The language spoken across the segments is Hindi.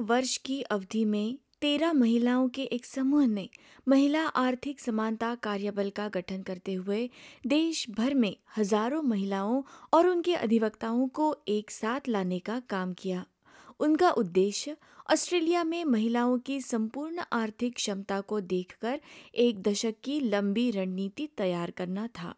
वर्ष की अवधि में तेरह महिलाओं के एक समूह ने महिला आर्थिक समानता कार्यबल का गठन करते हुए देश भर में हज़ारों महिलाओं और उनके अधिवक्ताओं को एक साथ लाने का काम किया। उनका उद्देश्य ऑस्ट्रेलिया में महिलाओं की संपूर्ण आर्थिक क्षमता को देखकर एक दशक की लंबी रणनीति तैयार करना था।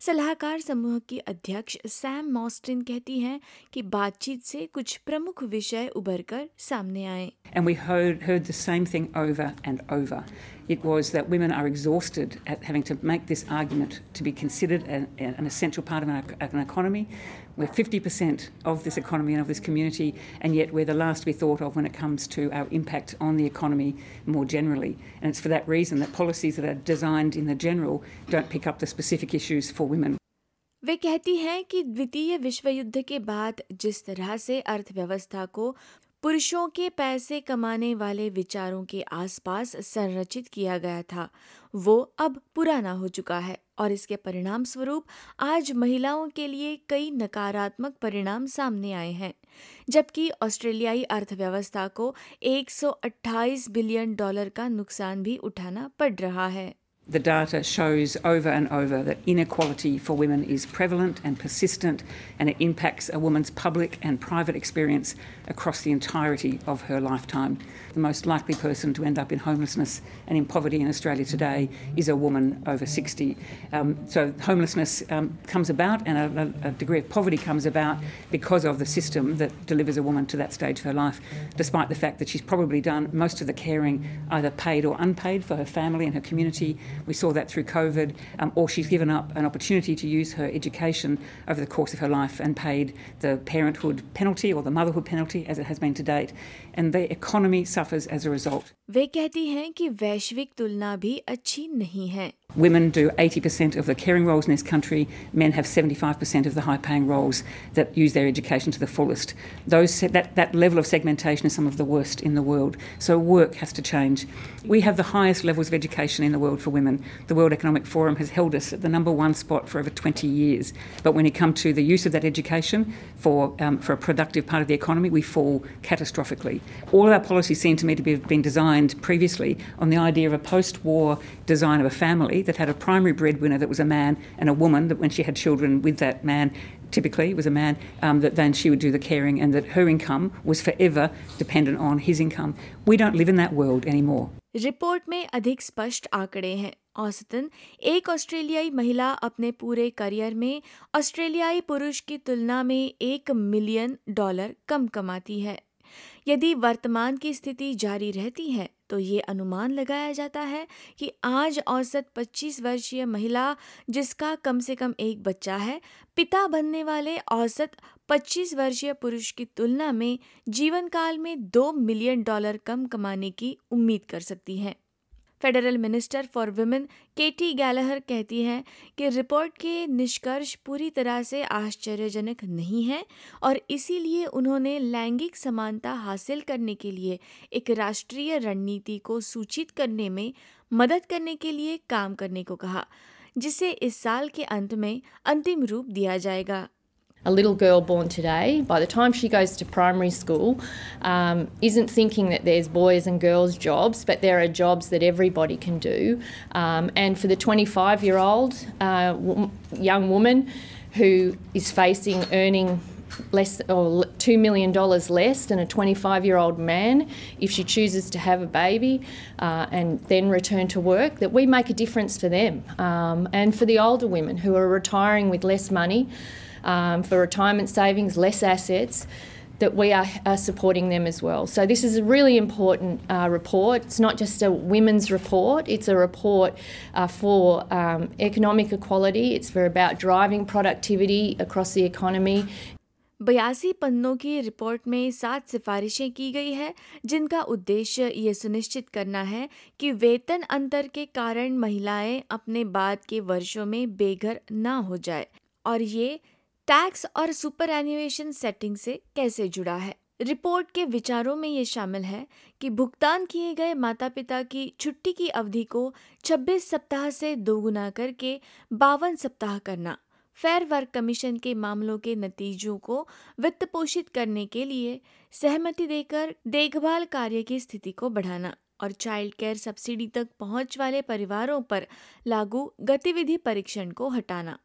सलाहकार समूह की अध्यक्ष सैम मॉस्टिन कहती हैं कि बातचीत से कुछ प्रमुख विषय उभर कर सामने आए And we heard, heard the same thing over and over. It was that women are exhausted at having to make this argument to be considered an, an essential part of an, an economy. We're 50% of this economy and of this community, and yet we're the last to be thought of when it comes to our impact on the economy more generally. And it's for that reason that policies that are designed in the general don't pick up the specific issues for women. वे कहती हैं कि द्वितीय विश्व युद्ध के बाद जिस तरह से अर्थव्यवस्था को पुरुषों के पैसे कमाने वाले विचारों के आसपास संरचित किया गया था। वो अब पुराना हो चुका है और इसके परिणाम स्वरूप आज महिलाओं के लिए कई नकारात्मक परिणाम सामने आए हैं। जबकि ऑस्ट्रेलियाई अर्थव्यवस्था को 128 बिलियन डॉलर का नुकसान भी उठाना पड़ रहा है। The data shows over and over that inequality for women is prevalent and persistent, and it impacts a woman's public and private experience across the entirety of her lifetime. The most likely person to end up in homelessness and in poverty in Australia today is a woman over 60. Um, so, homelessness um, comes about, and a, a degree of poverty comes about because of the system that delivers a woman to that stage of her life, despite the fact that she's probably done most of the caring either paid or unpaid for her family and her community we saw that through COVID, um, or she's given up an opportunity to use her education over the course of her life and paid the parenthood penalty or the motherhood penalty as it has been to date. And the economy suffers as a result. वे कहती हैं कि वैश्विक तुलना भी अच्छी नहीं है Women do 80% of the caring roles in this country. Men have 75% of the high-paying roles that use their education to the fullest. Those, that, that level of segmentation is some of the worst in the world. So work has to change. We have the highest levels of education in the world for women. The World Economic Forum has held us at the number one spot for over 20 years. But when it comes to the use of that education for, um, for a productive part of the economy, we fall catastrophically. All of our policies seem to me to have been designed previously on the idea of a post-war design of a family that had a primary breadwinner that was a man and a woman that when she had children with that man typically was a man um, that then she would do the caring and that her income was forever dependent on his income we don't live in that world anymore report में अधिक स्पष्ट आंकड़े हैं। औसतन, एक ऑस्ट्रेलियाई महिला अपने पूरे करियर में ऑस्ट्रेलियाई पुरुष की तुलना में एक मिलियन डॉलर कम कमाती है। यदि वर्तमान की स्थिति जारी रहती है तो ये अनुमान लगाया जाता है कि आज औसत 25 वर्षीय महिला, जिसका कम से कम एक बच्चा है, पिता बनने वाले औसत 25 वर्षीय पुरुष की तुलना में जीवन काल में दो मिलियन डॉलर कम कमाने की उम्मीद कर सकती हैं। Federal minister for women Katy Gallagher कहती हैं कि रिपोर्ट के निष्कर्ष पूरी तरह से आश्चर्यजनक नहीं हैं और इसीलिए उन्होंने लैंगिक समानता हासिल करने के लिए एक राष्ट्रीय रणनीति को सूचित करने में मदद करने के लिए काम करने को कहा, जिसे इस साल के अंत में अंतिम रूप दिया जाएगा। A little girl born today, by the time she goes to primary school, um, isn't thinking that there's boys and girls jobs, but there are jobs that everybody can do. Um, and for the 25 year old uh, w- young woman who is facing earning less or two million dollars less than a 25 year old man if she chooses to have a baby uh, and then return to work that we make a difference for them um, and for the older women who are retiring with less money um, for retirement savings, less assets, that we are, are, supporting them as well. So, this is a really important uh, report. It's not just a women's report, it's a report uh, for um, economic equality, it's for about driving productivity across the economy. बयासी पन्नों की रिपोर्ट में सात सिफारिशें की गई है जिनका उद्देश्य ये सुनिश्चित करना है कि वेतन अंतर के कारण महिलाएं अपने बाद के वर्षों में बेघर ना हो जाए और ये टैक्स और सुपर एनिवेशन सेटिंग से कैसे जुड़ा है? रिपोर्ट के विचारों में ये शामिल है कि भुगतान किए गए माता पिता की छुट्टी की अवधि को 26 सप्ताह से दोगुना करके बावन सप्ताह करना, फेयर वर्क कमीशन के मामलों के नतीजों को वित्त पोषित करने के लिए सहमति देकर देखभाल कार्य की स्थिति को बढ़ाना और चाइल्ड केयर सब्सिडी तक पहुँच वाले परिवारों पर लागू गतिविधि परीक्षण को हटाना।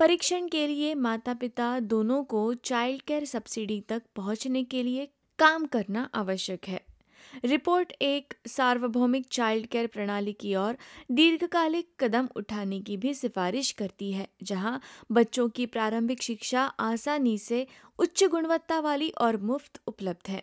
परीक्षण के लिए माता पिता दोनों को चाइल्ड केयर सब्सिडी तक पहुँचने के लिए काम करना आवश्यक है। रिपोर्ट एक सार्वभौमिक चाइल्ड केयर प्रणाली की ओर दीर्घकालिक कदम उठाने की भी सिफारिश करती है, जहाँ बच्चों की प्रारंभिक शिक्षा आसानी से उच्च गुणवत्ता वाली और मुफ़्त उपलब्ध है।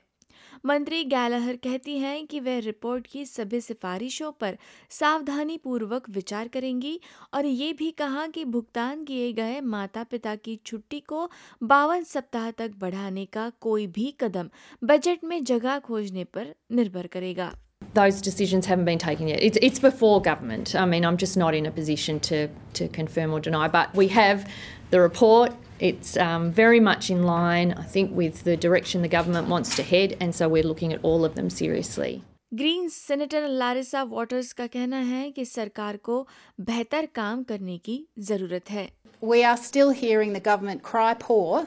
मंत्री गैलहर कहती हैं कि वे रिपोर्ट की सभी सिफारिशों पर सावधानी पूर्वक विचार करेंगी और ये भी कहा कि भुगतान किए गए माता पिता की छुट्टी को बावन सप्ताह तक बढ़ाने का कोई भी कदम बजट में जगह खोजने पर निर्भर करेगा those decisions haven't been taken yet. It's, it's before government. I mean, I'm just not in a position to, to confirm or deny, but we have the report. It's um, very much in line, I think, with the direction the government wants to head, and so we're looking at all of them seriously. Green senator Larissa Waters का कहना है कि सरकार को बेहतर काम करने की जरूरत है We are still hearing the government cry poor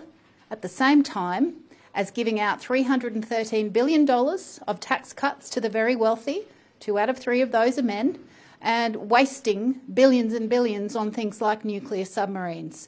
at the same time as giving out $313 billion of tax cuts to the very wealthy, two out of three of those are men, and wasting billions and billions on things like nuclear submarines.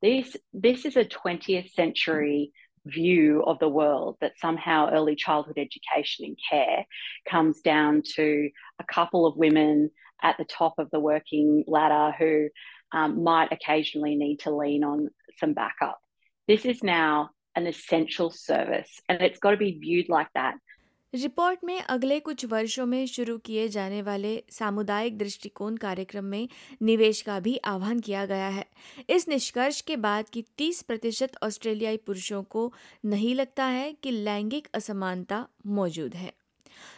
This this is a 20th century view of the world that somehow early childhood education and care comes down to a couple of women at the top of the working ladder who um, might occasionally need to lean on some backup. This is now an essential service and it's got to be viewed like that. Report में अगले कुछ वर्षों में शुरू किए जाने वाले सामुदायिक दृष्टिकोण कार्यक्रम में निवेश का भी आह्वान किया गया है। इस निष्कर्ष के बाद कि 30 प्रतिशत ऑस्ट्रेलियाई पुरुषों को नहीं लगता है कि लैंगिक असमानता मौजूद है।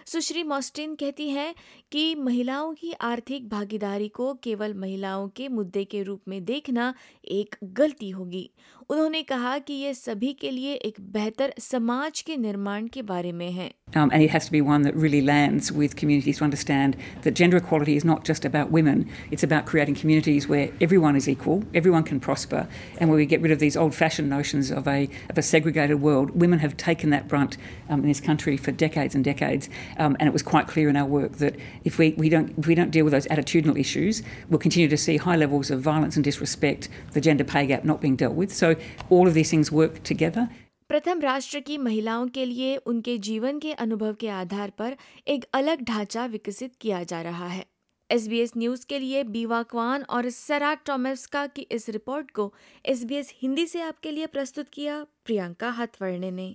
सुश्री मॉस्टिन कहती हैं कि महिलाओं की आर्थिक भागीदारी को केवल महिलाओं के मुद्दे के रूप में देखना एक गलती होगी उन्होंने कहा कि ये सभी के लिए एक बेहतर समाज के निर्माण के बारे में है Um, and it has to be one that really lands with communities to understand that gender equality is not just about women, it's about creating communities where everyone is equal, everyone can prosper, and where we get rid of these old fashioned notions of a, of a segregated world. Women have taken that brunt um, in this country for decades and decades, um, and it was quite clear in our work that if we, we, don't, if we don't deal with those attitudinal issues, we'll continue to see high levels of violence and disrespect, the gender pay gap not being dealt with. So all of these things work together. प्रथम राष्ट्र की महिलाओं के लिए उनके जीवन के अनुभव के आधार पर एक अलग ढांचा विकसित किया जा रहा है एस बी एस न्यूज़ के लिए बीवा क्वान और सरा टॉमेस्का की इस रिपोर्ट को एसबीएस हिंदी से आपके लिए प्रस्तुत किया प्रियंका हथवर्णे ने